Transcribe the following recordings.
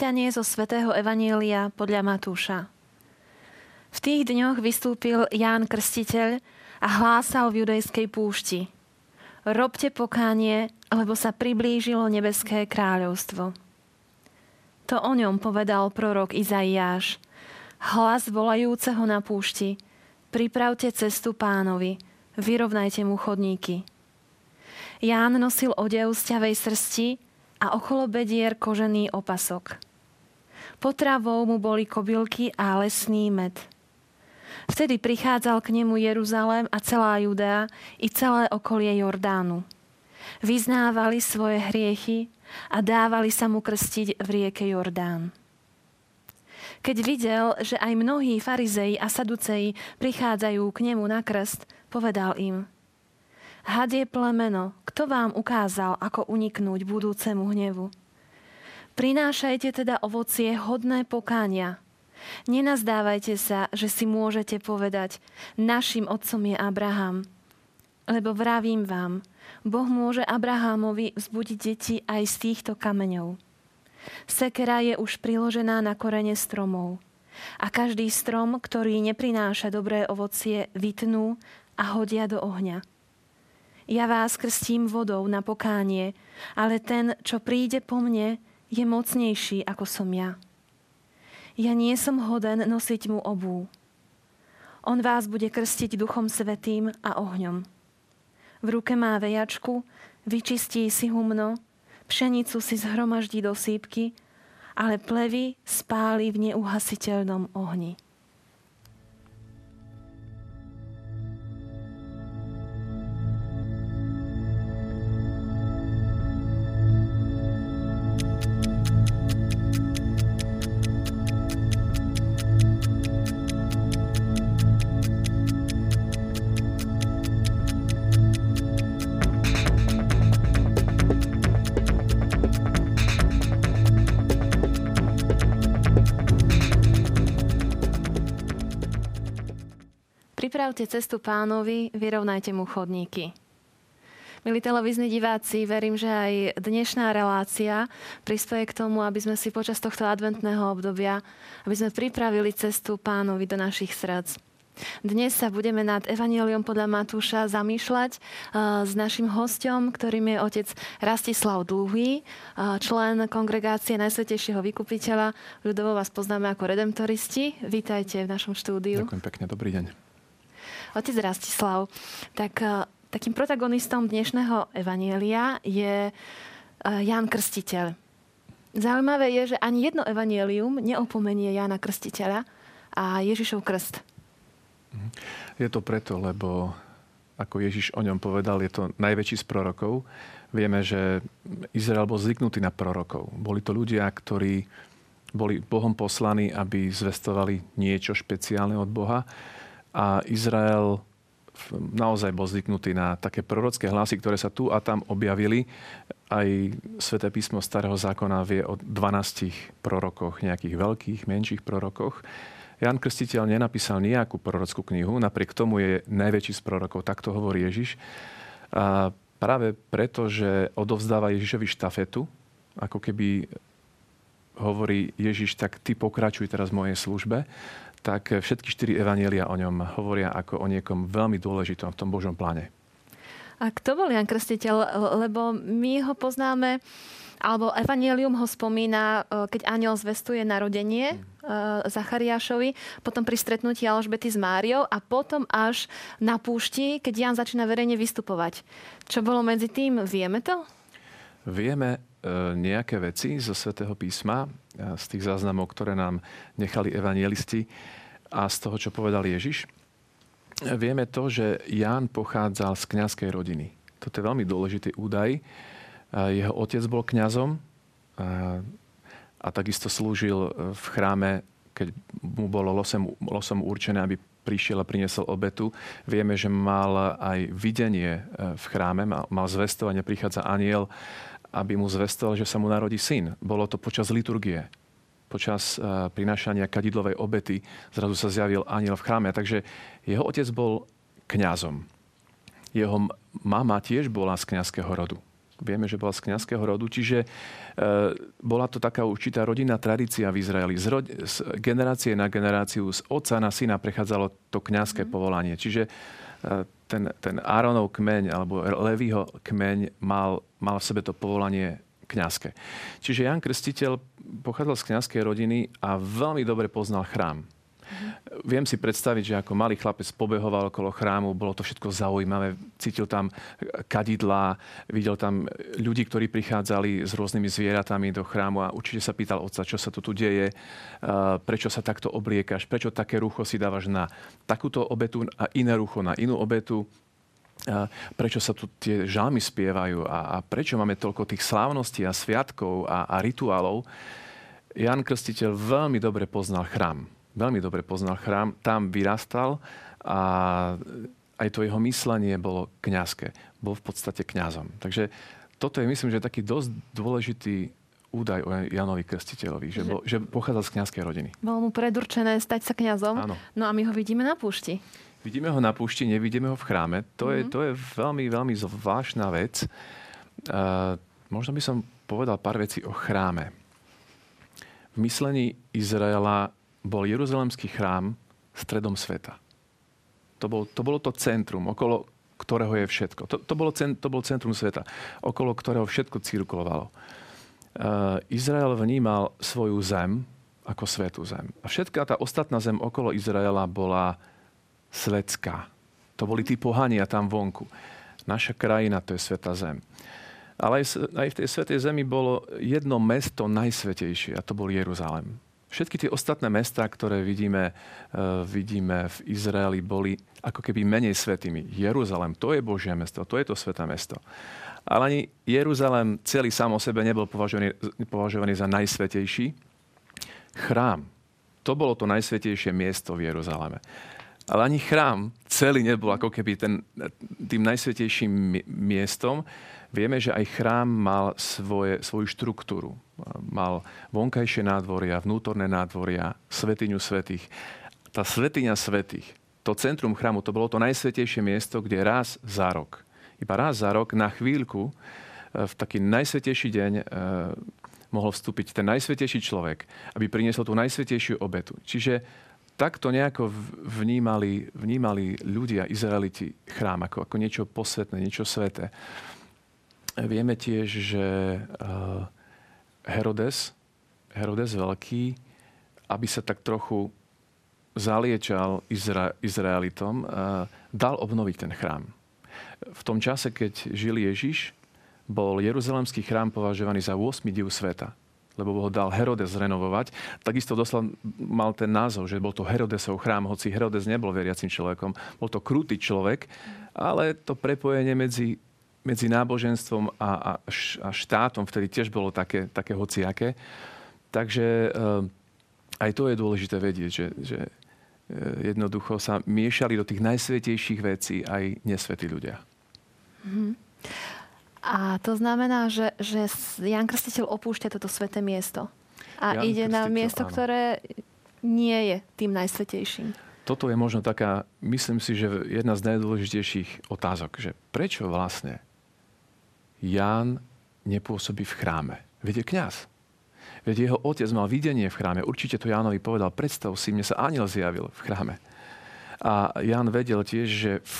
Čítanie zo svätého Evanielia podľa Matúša. V tých dňoch vystúpil Ján Krstiteľ a hlásal v judejskej púšti. Robte pokánie, lebo sa priblížilo nebeské kráľovstvo. To o ňom povedal prorok Izaiáš. Hlas volajúceho na púšti. Pripravte cestu pánovi, vyrovnajte mu chodníky. Ján nosil odev z ťavej srsti, a okolo bedier kožený opasok. Potravou mu boli kobylky a lesný med. Vtedy prichádzal k nemu Jeruzalém a celá Judea i celé okolie Jordánu. Vyznávali svoje hriechy a dávali sa mu krstiť v rieke Jordán. Keď videl, že aj mnohí farizei a saduceji prichádzajú k nemu na krst, povedal im – Hadie plemeno, kto vám ukázal, ako uniknúť budúcemu hnevu? Prinášajte teda ovocie hodné pokánia. Nenazdávajte sa, že si môžete povedať, našim otcom je Abraham. Lebo vravím vám, Boh môže Abrahamovi vzbudiť deti aj z týchto kameňov. Sekera je už priložená na korene stromov. A každý strom, ktorý neprináša dobré ovocie, vytnú a hodia do ohňa. Ja vás krstím vodou na pokánie, ale ten, čo príde po mne, je mocnejší ako som ja. Ja nie som hoden nosiť mu obú. On vás bude krstiť duchom svetým a ohňom. V ruke má vejačku, vyčistí si humno, pšenicu si zhromaždí do sípky, ale plevy spáli v neuhasiteľnom ohni. Pripravte cestu pánovi, vyrovnajte mu chodníky. Milí televízni diváci, verím, že aj dnešná relácia prispieje k tomu, aby sme si počas tohto adventného obdobia, aby sme pripravili cestu pánovi do našich srdc. Dnes sa budeme nad Evangeliom podľa Matúša zamýšľať uh, s našim hostom, ktorým je otec Rastislav Dlhý, uh, člen kongregácie Najsvetejšieho vykupiteľa. Ľudovo vás poznáme ako redemptoristi. Vítajte v našom štúdiu. Ďakujem pekne, dobrý deň. Otec Rastislav, tak e, takým protagonistom dnešného evanielia je e, Ján Krstiteľ. Zaujímavé je, že ani jedno evanielium neopomenie Jána Krstiteľa a Ježišov krst. Je to preto, lebo ako Ježiš o ňom povedal, je to najväčší z prorokov. Vieme, že Izrael bol zvyknutý na prorokov. Boli to ľudia, ktorí boli Bohom poslaní, aby zvestovali niečo špeciálne od Boha a Izrael naozaj bol zvyknutý na také prorocké hlasy, ktoré sa tu a tam objavili. Aj Sveté písmo Starého zákona vie o 12 prorokoch, nejakých veľkých, menších prorokoch. Jan Krstiteľ nenapísal nejakú prorockú knihu, napriek tomu je najväčší z prorokov, tak to hovorí Ježiš. A práve preto, že odovzdáva Ježišovi štafetu, ako keby hovorí Ježiš, tak ty pokračuj teraz v mojej službe tak všetky štyri evanielia o ňom hovoria ako o niekom veľmi dôležitom v tom Božom pláne. A kto bol Jan Krstiteľ? Lebo my ho poznáme, alebo Evangelium ho spomína, e, keď aniel zvestuje narodenie mm. Zachariášovi, potom pri stretnutí Alžbety s Máriou a potom až na púšti, keď Jan začína verejne vystupovať. Čo bolo medzi tým? Vieme to? Vieme e, nejaké veci zo svätého písma z tých záznamov, ktoré nám nechali evangelisti a z toho, čo povedal Ježiš. Vieme to, že Ján pochádzal z kňazskej rodiny. Toto je veľmi dôležitý údaj. Jeho otec bol kňazom a takisto slúžil v chráme, keď mu bolo losom, losom určené, aby prišiel a priniesol obetu. Vieme, že mal aj videnie e, v chráme, mal, zvestovanie, prichádza aniel aby mu zvestoval, že sa mu narodí syn. Bolo to počas liturgie, počas uh, prinášania kadidlovej obety. Zrazu sa zjavil aniel v chráme. Takže jeho otec bol kňazom. Jeho mama tiež bola z kňazského rodu. Vieme, že bola z kniazského rodu, čiže e, bola to taká určitá rodinná tradícia v Izraeli. Z, rod, z generácie na generáciu, z otca na syna prechádzalo to kniazské mm. povolanie. Čiže e, ten, ten Áronov kmeň alebo Levího kmeň mal, mal v sebe to povolanie kňazské. Čiže Jan Krstiteľ pochádzal z kňazskej rodiny a veľmi dobre poznal chrám. Viem si predstaviť, že ako malý chlapec pobehoval okolo chrámu, bolo to všetko zaujímavé, cítil tam kadidlá, videl tam ľudí, ktorí prichádzali s rôznymi zvieratami do chrámu a určite sa pýtal otca, čo sa tu, tu deje, prečo sa takto obliekaš, prečo také rucho si dávaš na takúto obetu a iné rucho na inú obetu prečo sa tu tie žalmy spievajú a, a prečo máme toľko tých slávností a sviatkov a, a rituálov. Jan Krstiteľ veľmi dobre poznal chrám veľmi dobre poznal chrám, tam vyrastal a aj to jeho myslenie bolo kňazské. Bol v podstate kňazom. Takže toto je, myslím, že taký dosť dôležitý údaj o Janovi Krstiteľovi, že, bol, že pochádza z kňazskej rodiny. Bolo mu predurčené stať sa kňazom. Áno. No a my ho vidíme na púšti. Vidíme ho na púšti, nevidíme ho v chráme. To, mm-hmm. je, mhm. to je veľmi, veľmi zvláštna vec. Uh, možno by som povedal pár vecí o chráme. V myslení Izraela bol Jeruzalemský chrám stredom sveta. To, bol, to bolo to centrum, okolo ktorého je všetko. To, to, bolo, to bol centrum sveta, okolo ktorého všetko cirkulovalo. Uh, Izrael vnímal svoju zem ako svetú zem. A všetká tá ostatná zem okolo Izraela bola svetská. To boli tí pohania tam vonku. Naša krajina to je sveta zem. Ale aj, aj v tej svetej zemi bolo jedno mesto najsvetejšie a to bol Jeruzalem. Všetky tie ostatné mesta, ktoré vidíme, uh, vidíme v Izraeli, boli ako keby menej svetými. Jeruzalem, to je Božie mesto, to je to sveté mesto. Ale ani Jeruzalem celý sám o sebe nebol považovaný, považovaný za najsvetejší. Chrám, to bolo to najsvetejšie miesto v Jeruzaleme. Ale ani chrám celý nebol ako keby ten, tým najsvetejším miestom. Vieme, že aj chrám mal svoje, svoju štruktúru mal vonkajšie nádvoria, vnútorné nádvoria, svetiňu svetých. Tá svetiňa svetých, to centrum chrámu, to bolo to najsvetejšie miesto, kde raz za rok, iba raz za rok, na chvíľku, e, v taký najsvetejší deň e, mohol vstúpiť ten najsvetejší človek, aby priniesol tú najsvetejšiu obetu. Čiže takto nejako vnímali, vnímali ľudia, Izraeliti, chrám ako, ako niečo posvetné, niečo sveté. Vieme tiež, že uh, Herodes, Herodes Veľký, aby sa tak trochu zaliečal Izra- Izraelitom, dal obnoviť ten chrám. V tom čase, keď žil Ježiš, bol Jeruzalemský chrám považovaný za 8 div sveta lebo ho dal Herodes renovovať. Takisto doslova mal ten názov, že bol to Herodesov chrám, hoci Herodes nebol veriacim človekom. Bol to krutý človek, ale to prepojenie medzi medzi náboženstvom a, a, a štátom vtedy tiež bolo také, také hociaké. Takže eh, aj to je dôležité vedieť, že, že eh, jednoducho sa miešali do tých najsvetejších vecí aj nesvetí ľudia. Mm-hmm. A to znamená, že, že Jan Krstiteľ opúšťa toto sveté miesto a Jan ide na miesto, áno. ktoré nie je tým najsvetejším. Toto je možno taká, myslím si, že jedna z najdôležitejších otázok, že prečo vlastne Ján nepôsobí v chráme. Veď je kniaz. Veď jeho otec mal videnie v chráme. Určite to Jánovi povedal, predstav si, mne sa aniel zjavil v chráme. A Ján vedel tiež, že v,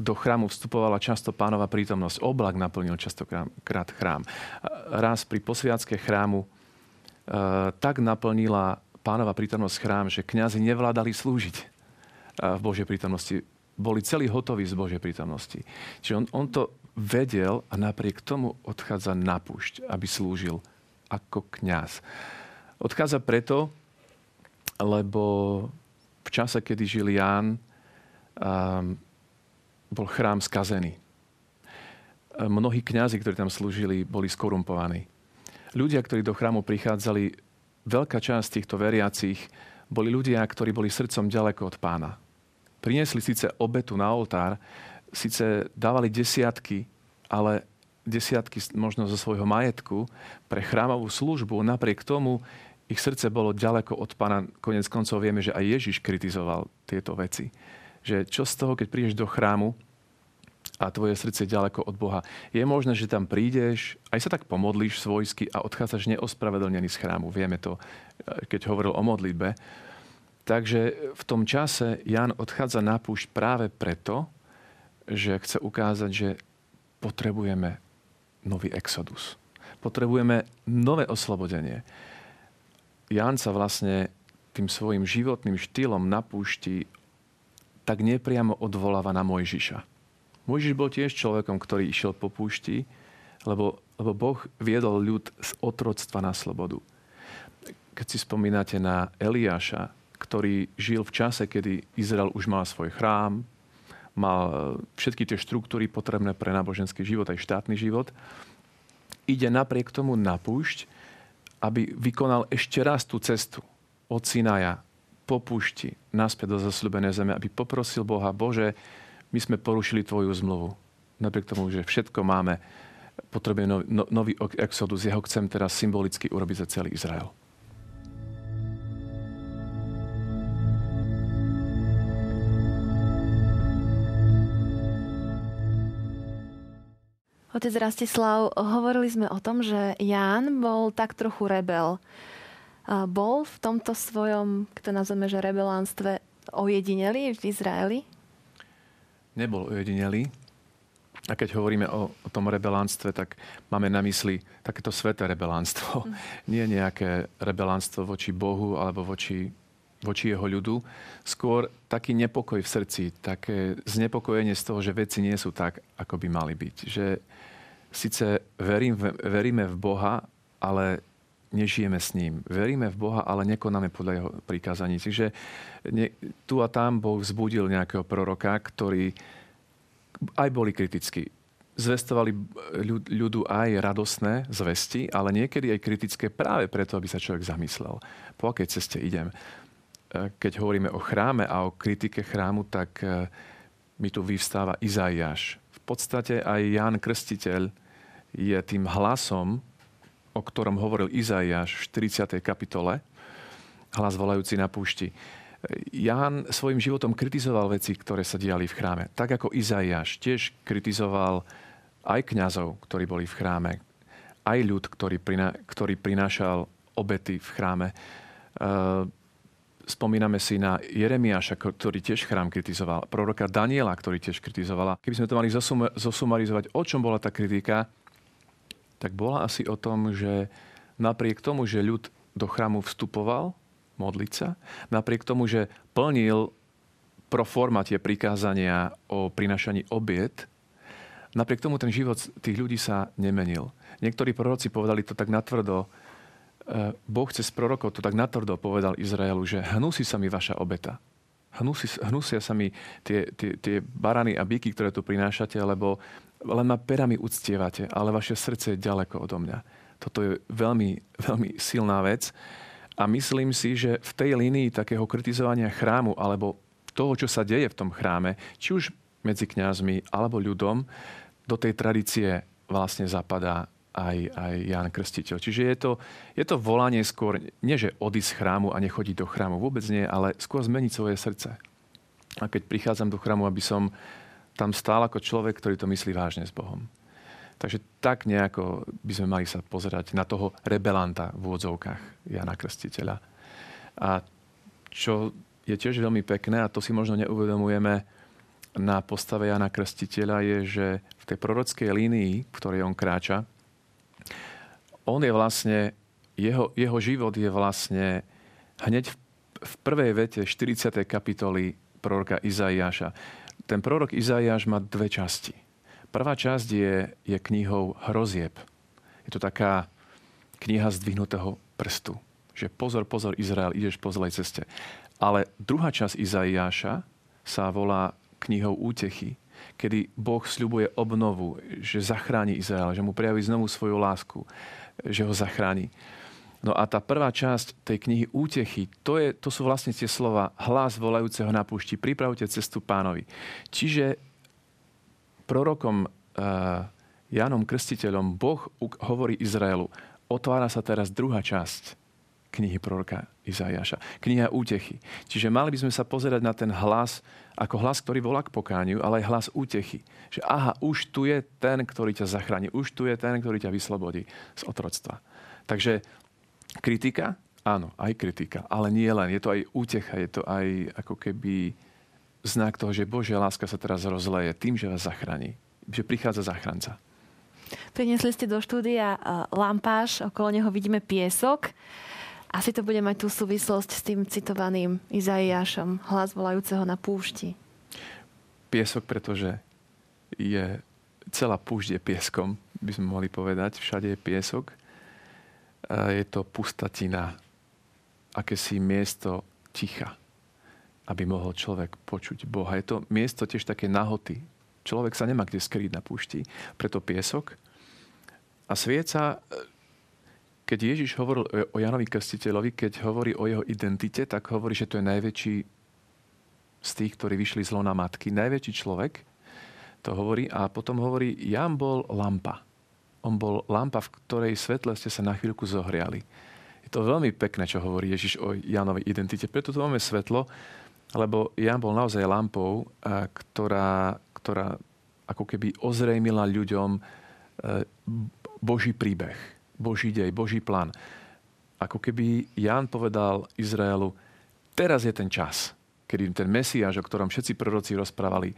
do chrámu vstupovala často pánova prítomnosť. Oblak naplnil častokrát chrám. Raz pri posviacke chrámu e, tak naplnila pánova prítomnosť chrám, že kňazi nevládali slúžiť e, v Božej prítomnosti. Boli celí hotoví z Božej prítomnosti. Čiže on, on to vedel a napriek tomu odchádza na púšť, aby slúžil ako kňaz. Odchádza preto, lebo v čase, kedy žil Ján, um, bol chrám skazený. Mnohí kňazi, ktorí tam slúžili, boli skorumpovaní. Ľudia, ktorí do chrámu prichádzali, veľká časť týchto veriacich boli ľudia, ktorí boli srdcom ďaleko od pána. Priniesli síce obetu na oltár, síce dávali desiatky, ale desiatky možno zo svojho majetku pre chrámovú službu, napriek tomu ich srdce bolo ďaleko od pána. Konec koncov vieme, že aj Ježiš kritizoval tieto veci. Že čo z toho, keď prídeš do chrámu a tvoje srdce je ďaleko od Boha. Je možné, že tam prídeš, aj sa tak pomodlíš svojsky a odchádzaš neospravedlnený z chrámu. Vieme to, keď hovoril o modlitbe. Takže v tom čase Jan odchádza na púšť práve preto, že chce ukázať, že potrebujeme nový exodus. Potrebujeme nové oslobodenie. Jan sa vlastne tým svojim životným štýlom na púšti tak nepriamo odvoláva na Mojžiša Mojžiš bol tiež človekom, ktorý išiel po púšti, lebo, lebo Boh viedol ľud z otroctva na slobodu. Keď si spomínate na Eliáša, ktorý žil v čase, kedy Izrael už mal svoj chrám, mal e, všetky tie štruktúry potrebné pre náboženský život, aj štátny život, ide napriek tomu na púšť, aby vykonal ešte raz tú cestu od Sinaja po púšti naspäť do zasľubenej zeme, aby poprosil Boha, Bože, my sme porušili tvoju zmluvu. Napriek tomu, že všetko máme, potrebujeme no, nový exodus. Ja ho chcem teraz symbolicky urobiť za celý Izrael. Otec Rastislav, hovorili sme o tom, že Ján bol tak trochu rebel. Bol v tomto svojom, kto nazveme, že rebelánstve ojedineli v Izraeli? nebol ojedinelý. A keď hovoríme o, o tom rebelánstve, tak máme na mysli takéto sveté rebelánstvo. Mm. Nie nejaké rebelánstvo voči Bohu alebo voči, voči jeho ľudu. Skôr taký nepokoj v srdci, také znepokojenie z toho, že veci nie sú tak, ako by mali byť. Že síce verím, veríme v Boha, ale nežijeme s ním. Veríme v Boha, ale nekonáme podľa jeho prikázaní. Čiže tu a tam Boh vzbudil nejakého proroka, ktorý aj boli kritickí. Zvestovali ľud, ľudu aj radosné zvesti, ale niekedy aj kritické práve preto, aby sa človek zamyslel, po akej ceste idem. E, keď hovoríme o chráme a o kritike chrámu, tak e, mi tu vyvstáva Izaiáš. V podstate aj Ján Krstiteľ je tým hlasom, o ktorom hovoril Izaiáš v 40. kapitole, hlas volajúci na púšti. Ján svojim životom kritizoval veci, ktoré sa diali v chráme. Tak ako Izaiáš tiež kritizoval aj kňazov, ktorí boli v chráme, aj ľud, ktorý, priná, ktorý prinášal obety v chráme. E, spomíname si na Jeremiáša, ktorý tiež chrám kritizoval, proroka Daniela, ktorý tiež kritizovala. Keby sme to mali zosumarizovať, o čom bola tá kritika, tak bola asi o tom, že napriek tomu, že ľud do chrámu vstupoval, modliť sa, napriek tomu, že plnil pro forma tie prikázania o prinašaní obiet, napriek tomu ten život tých ľudí sa nemenil. Niektorí proroci povedali to tak natvrdo, Boh cez prorokov to tak natvrdo povedal Izraelu, že hnusí sa mi vaša obeta. Hnusí, hnusia sa mi tie, tie, tie barany a byky, ktoré tu prinášate, lebo len ma perami uctievate, ale vaše srdce je ďaleko odo mňa. Toto je veľmi, veľmi silná vec. A myslím si, že v tej línii takého kritizovania chrámu alebo toho, čo sa deje v tom chráme, či už medzi kňazmi alebo ľudom, do tej tradície vlastne zapadá aj, aj Jan Krstiteľ. Čiže je to, je to volanie skôr, nie že odísť z chrámu a nechodiť do chrámu, vôbec nie, ale skôr zmeniť svoje srdce. A keď prichádzam do chrámu, aby som tam stál ako človek, ktorý to myslí vážne s Bohom. Takže tak nejako by sme mali sa pozerať na toho rebelanta v úvodzovkách Jana Krstiteľa. A čo je tiež veľmi pekné, a to si možno neuvedomujeme na postave Jana Krstiteľa, je, že v tej prorockej línii, v ktorej on kráča, on je vlastne, jeho, jeho život je vlastne hneď v, v prvej vete 40. kapitoly proroka Izaiáša ten prorok Izaiáš má dve časti. Prvá časť je, je knihou hrozieb. Je to taká kniha zdvihnutého prstu. Že pozor, pozor, Izrael, ideš po zlej ceste. Ale druhá časť Izaiáša sa volá knihou útechy, kedy Boh sľubuje obnovu, že zachráni Izrael, že mu prejaví znovu svoju lásku, že ho zachráni. No a tá prvá časť tej knihy Útechy, to, je, to sú vlastne tie slova hlas volajúceho na púšti, pripravte cestu pánovi. Čiže prorokom uh, Jánom Krstiteľom Boh hovorí Izraelu, otvára sa teraz druhá časť knihy proroka Izajaša. Kniha útechy. Čiže mali by sme sa pozerať na ten hlas ako hlas, ktorý volá k pokániu, ale aj hlas útechy. Že aha, už tu je ten, ktorý ťa zachráni. Už tu je ten, ktorý ťa vyslobodí z otroctva. Takže kritika, áno, aj kritika. Ale nie len. Je to aj útecha. Je to aj ako keby znak toho, že Božia láska sa teraz rozleje tým, že vás zachráni. Že prichádza záchranca. Priniesli ste do štúdia lampáš, okolo neho vidíme piesok. Asi to bude mať tú súvislosť s tým citovaným Izaiášom, hlas volajúceho na púšti. Piesok, pretože je celá púšť je pieskom, by sme mohli povedať. Všade je piesok. Je to pustatina, akési miesto ticha, aby mohol človek počuť Boha. Je to miesto tiež také nahoty. Človek sa nemá kde skryť na púšti, preto piesok. A svieca keď Ježiš hovoril o Janovi Krstiteľovi, keď hovorí o jeho identite, tak hovorí, že to je najväčší z tých, ktorí vyšli z lona matky. Najväčší človek, to hovorí. A potom hovorí, Jan bol lampa. On bol lampa, v ktorej svetle ste sa na chvíľku zohriali. Je to veľmi pekné, čo hovorí Ježiš o Janovej identite. Preto tu máme svetlo, lebo Jan bol naozaj lampou, ktorá, ktorá ako keby ozrejmila ľuďom e, Boží príbeh Boží dej, Boží plán. Ako keby Ján povedal Izraelu, teraz je ten čas, kedy ten Mesiáš, o ktorom všetci proroci rozprávali,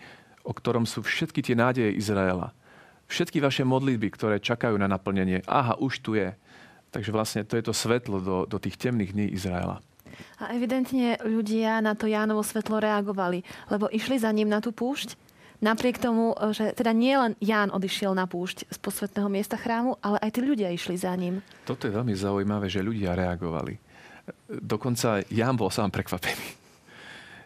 o ktorom sú všetky tie nádeje Izraela, všetky vaše modlitby, ktoré čakajú na naplnenie, aha, už tu je. Takže vlastne to je to svetlo do, do tých temných dní Izraela. A evidentne ľudia na to Jánovo svetlo reagovali, lebo išli za ním na tú púšť Napriek tomu, e, že teda nie len Ján odišiel na púšť z posvetného miesta chrámu, ale aj tí ľudia išli za ním. Toto je veľmi zaujímavé, že ľudia reagovali. Dokonca Ján bol sám prekvapený.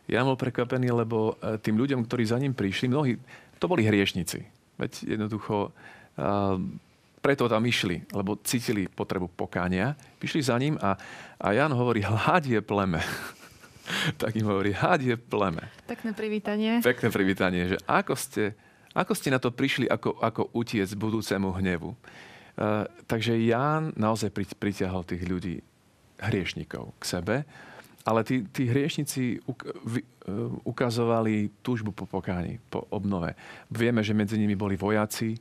Ján bol prekvapený, lebo e, tým ľuďom, ktorí za ním prišli, mnohí, to boli hriešnici. Veď jednoducho, preto tam išli, lebo cítili potrebu pokánia. Prišli za ním a, a Jan hovorí, hľadie pleme. Tak im hovorí, had je pleme. Pekné privítanie. Pekné privítanie, že ako ste, ako ste na to prišli, ako, ako utiec budúcemu hnevu. Uh, takže Ján naozaj pritiahol tých ľudí, hriešnikov k sebe, ale tí, tí hriešnici uk, vy, uh, ukazovali túžbu po pokáni, po obnove. Vieme, že medzi nimi boli vojaci,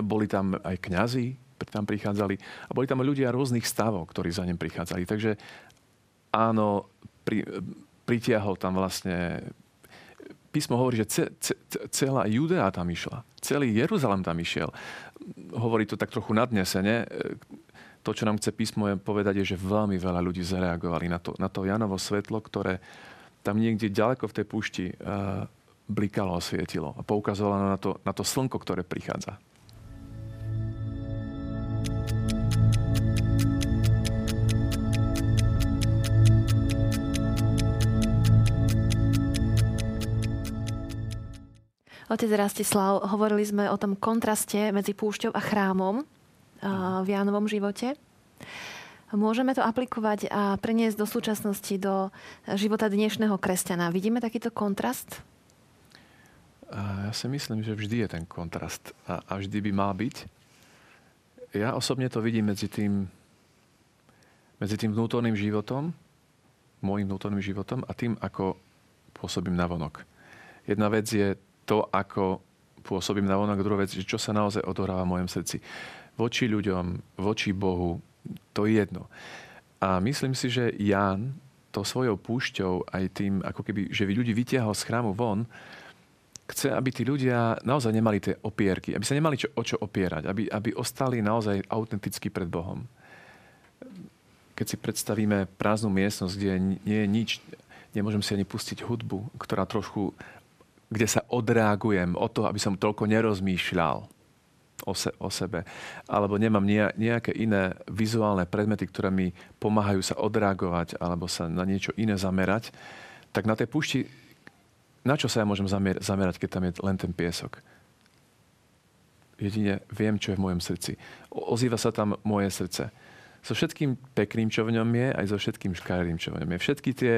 boli tam aj kňazi, tam prichádzali a boli tam ľudia rôznych stavov, ktorí za ním prichádzali. Takže áno, pri, pritiahol tam vlastne písmo hovorí, že ce, ce, celá Judea tam išla. Celý Jeruzalem tam išiel. Hovorí to tak trochu nadnesene. To, čo nám chce písmo povedať, je, že veľmi veľa ľudí zareagovali na to, na to Janovo svetlo, ktoré tam niekde ďaleko v tej púšti uh, blikalo a svietilo. A poukazovalo na to, na to slnko, ktoré prichádza. Otec Rastislav, hovorili sme o tom kontraste medzi púšťou a chrámom v Jánovom živote. Môžeme to aplikovať a preniesť do súčasnosti, do života dnešného kresťana. Vidíme takýto kontrast? Ja si myslím, že vždy je ten kontrast a, vždy by mal byť. Ja osobne to vidím medzi tým, medzi tým vnútorným životom, môjim vnútorným životom a tým, ako pôsobím na vonok. Jedna vec je to, ako pôsobím na vonok, druhá vec, že čo sa naozaj odohráva v mojom srdci. Voči ľuďom, voči Bohu, to je jedno. A myslím si, že Ján to svojou púšťou aj tým, ako keby, že ľudí vytiahol z chrámu von, chce, aby tí ľudia naozaj nemali tie opierky, aby sa nemali čo, o čo opierať, aby, aby ostali naozaj autenticky pred Bohom. Keď si predstavíme prázdnu miestnosť, kde nie je nič, nemôžem si ani pustiť hudbu, ktorá trošku kde sa odreagujem o to, aby som toľko nerozmýšľal o, se, o sebe, alebo nemám nejaké iné vizuálne predmety, ktoré mi pomáhajú sa odreagovať alebo sa na niečo iné zamerať, tak na tej púšti, na čo sa ja môžem zamer- zamerať, keď tam je len ten piesok? Jedine viem, čo je v mojom srdci. O- ozýva sa tam moje srdce. So všetkým pekným, čo v ňom je, aj so všetkým škaredým, čo v ňom je. Všetky tie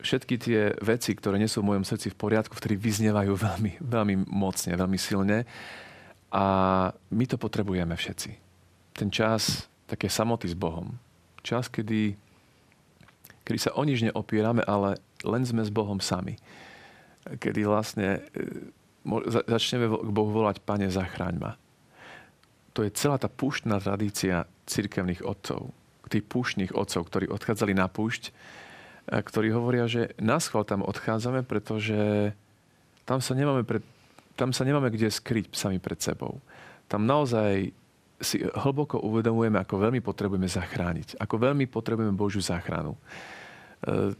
všetky tie veci, ktoré nie sú v mojom srdci v poriadku, vtedy vyznievajú veľmi, veľmi mocne, veľmi silne. A my to potrebujeme všetci. Ten čas také samoty s Bohom, Čas, kedy, kedy sa o nič neopierame, ale len sme s Bohom sami. Kedy vlastne e, začneme k Bohu volať, Pane, zachráň ma. To je celá tá púštna tradícia cirkevných otcov. Tých púštnych otcov, ktorí odchádzali na púšť, ktorí hovoria, že nás tam odchádzame, pretože tam sa nemáme, pred, tam sa nemáme kde skryť sami pred sebou. Tam naozaj si hlboko uvedomujeme, ako veľmi potrebujeme zachrániť. Ako veľmi potrebujeme Božiu záchranu. E,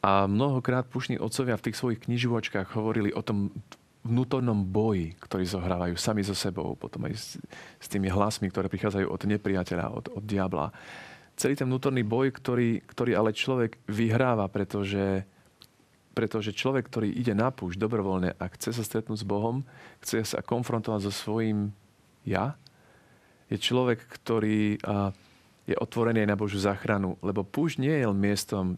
a mnohokrát pušní otcovia v tých svojich knižovačkách hovorili o tom vnútornom boji, ktorý zohrávajú sami so sebou, potom aj s, s tými hlasmi, ktoré prichádzajú od nepriateľa, od, od diabla. Celý ten vnútorný boj, ktorý, ktorý ale človek vyhráva, pretože, pretože človek, ktorý ide na púšť dobrovoľne a chce sa stretnúť s Bohom, chce sa konfrontovať so svojím ja, je človek, ktorý je otvorený aj na Božiu záchranu. Lebo púšť nie je len miestom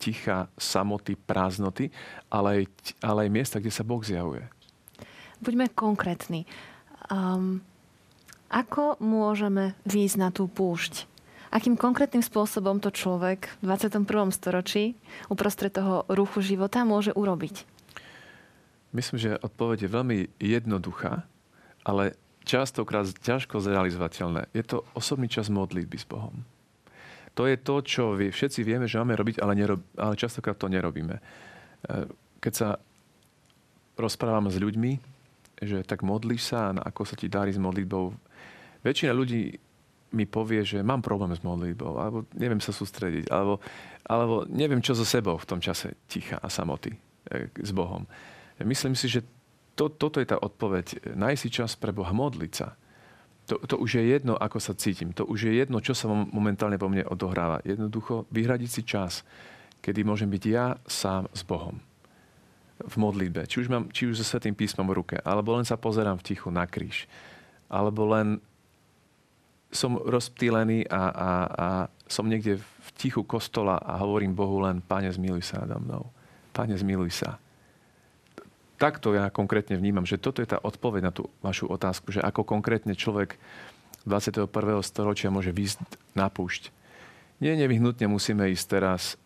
ticha, samoty, prázdnoty, ale ale aj miesta, kde sa Boh zjavuje. Buďme konkrétni. Um, ako môžeme výjsť na tú púšť? Akým konkrétnym spôsobom to človek v 21. storočí uprostred toho ruchu života môže urobiť? Myslím, že odpoveď je veľmi jednoduchá, ale častokrát ťažko zrealizovateľné. Je to osobný čas modlitby s Bohom. To je to, čo všetci vieme, že máme robiť, ale, nerob, ale častokrát to nerobíme. E, keď sa rozprávam s ľuďmi, že tak modlíš sa, ako sa ti darí s modlitbou, väčšina ľudí mi povie, že mám problém s modlitbou, alebo neviem sa sústrediť, alebo, alebo neviem, čo so sebou v tom čase ticha a samoty e, s Bohom. Myslím si, že to, toto je tá odpoveď. Nájsť si čas pre Boha, modliť sa. To, to už je jedno, ako sa cítim. To už je jedno, čo sa momentálne po mne odohráva. Jednoducho vyhradiť si čas, kedy môžem byť ja sám s Bohom. V modlitbe. Či už, mám, či už so Svetým písmom v ruke, alebo len sa pozerám v tichu na kríž. Alebo len som rozptýlený a, a, a som niekde v tichu kostola a hovorím Bohu len Pane, zmiluj sa nado mnou. Pane, zmiluj sa takto ja konkrétne vnímam, že toto je tá odpoveď na tú vašu otázku, že ako konkrétne človek 21. storočia môže výjsť na púšť. Nie nevyhnutne musíme ísť teraz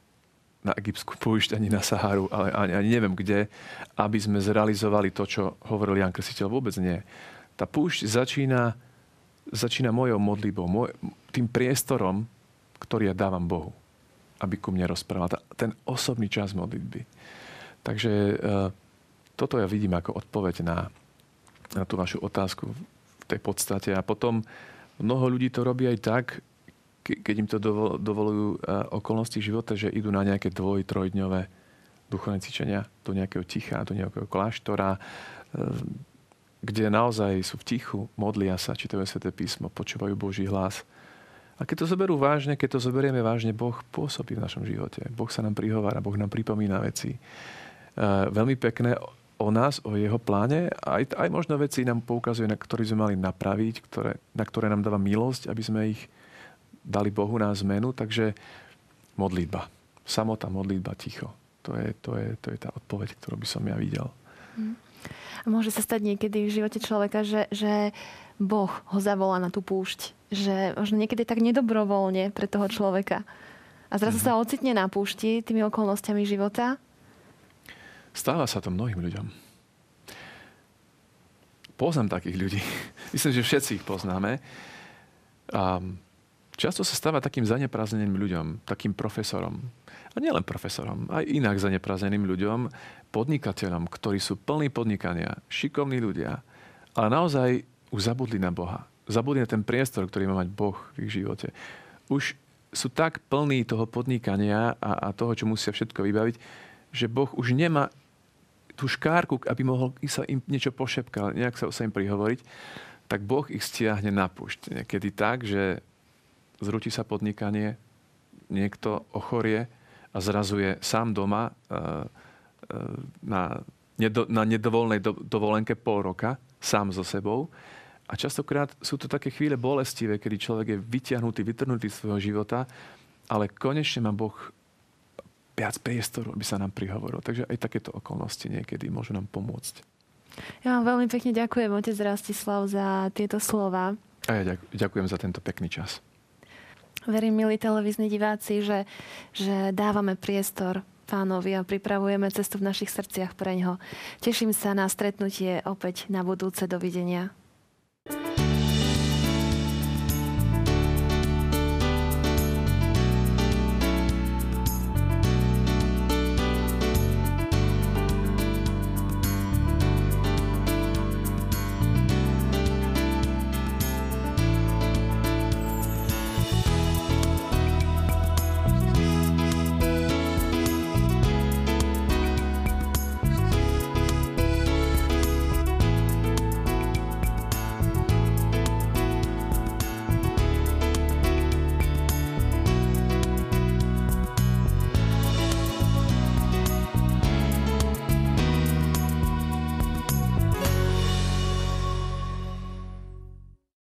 na egyptskú púšť, ani na Saharu, ale ani, ani neviem kde, aby sme zrealizovali to, čo hovoril Jan Krsiteľ. Vôbec nie. Tá púšť začína, začína mojou modlitbou, môj, tým priestorom, ktorý ja dávam Bohu, aby ku mne rozprával. Ten osobný čas modlitby. Takže uh, toto ja vidím ako odpoveď na, na tú vašu otázku v tej podstate. A potom mnoho ľudí to robí aj tak, keď im to dovolujú okolnosti života, že idú na nejaké dvoj, trojdňové duchovné cvičenia do nejakého ticha, do nejakého kláštora, e, kde naozaj sú v tichu, modlia sa, čítajú Sveté písmo, počúvajú Boží hlas. A keď to zoberú vážne, keď to zoberieme vážne, Boh pôsobí v našom živote. Boh sa nám prihovára, Boh nám pripomína veci. E, veľmi pekné o nás, o jeho pláne. Aj, aj možno veci nám poukazuje, na ktoré sme mali napraviť, ktoré, na ktoré nám dáva milosť, aby sme ich dali Bohu na zmenu. Takže modlitba. Samota, modlitba, ticho. To je, to je, to je tá odpoveď, ktorú by som ja videl. Hmm. Môže sa stať niekedy v živote človeka, že, že Boh ho zavolá na tú púšť. Že možno niekedy tak nedobrovoľne pre toho človeka. A zrazu mm-hmm. sa ocitne na púšti tými okolnostiami života Stáva sa to mnohým ľuďom. Poznám takých ľudí. Myslím, že všetci ich poznáme. A často sa stáva takým zaneprázdneným ľuďom, takým profesorom. A nielen profesorom, aj inak zaneprázdneným ľuďom, podnikateľom, ktorí sú plní podnikania, šikovní ľudia, ale naozaj už zabudli na Boha. Zabudli na ten priestor, ktorý má mať Boh v ich živote. Už sú tak plní toho podnikania a, a toho, čo musia všetko vybaviť, že Boh už nemá tú škárku, aby mohol sa im niečo pošepkať, nejak sa, sa im prihovoriť, tak Boh ich stiahne na púšť. Niekedy tak, že zrúti sa podnikanie, niekto ochorie a zrazuje sám doma e, e, na, nedo, na nedovolnej do, dovolenke pol roka, sám so sebou. A častokrát sú to také chvíle bolestivé, kedy človek je vyťahnutý, vytrhnutý z svojho života, ale konečne má Boh viac priestoru, aby sa nám prihovoril. Takže aj takéto okolnosti niekedy môžu nám pomôcť. Ja vám veľmi pekne ďakujem, otec Rastislav, za tieto slova. A ja ďakujem za tento pekný čas. Verím, milí televízni diváci, že, že dávame priestor pánovi a pripravujeme cestu v našich srdciach pre ňo. Teším sa na stretnutie opäť na budúce. Dovidenia.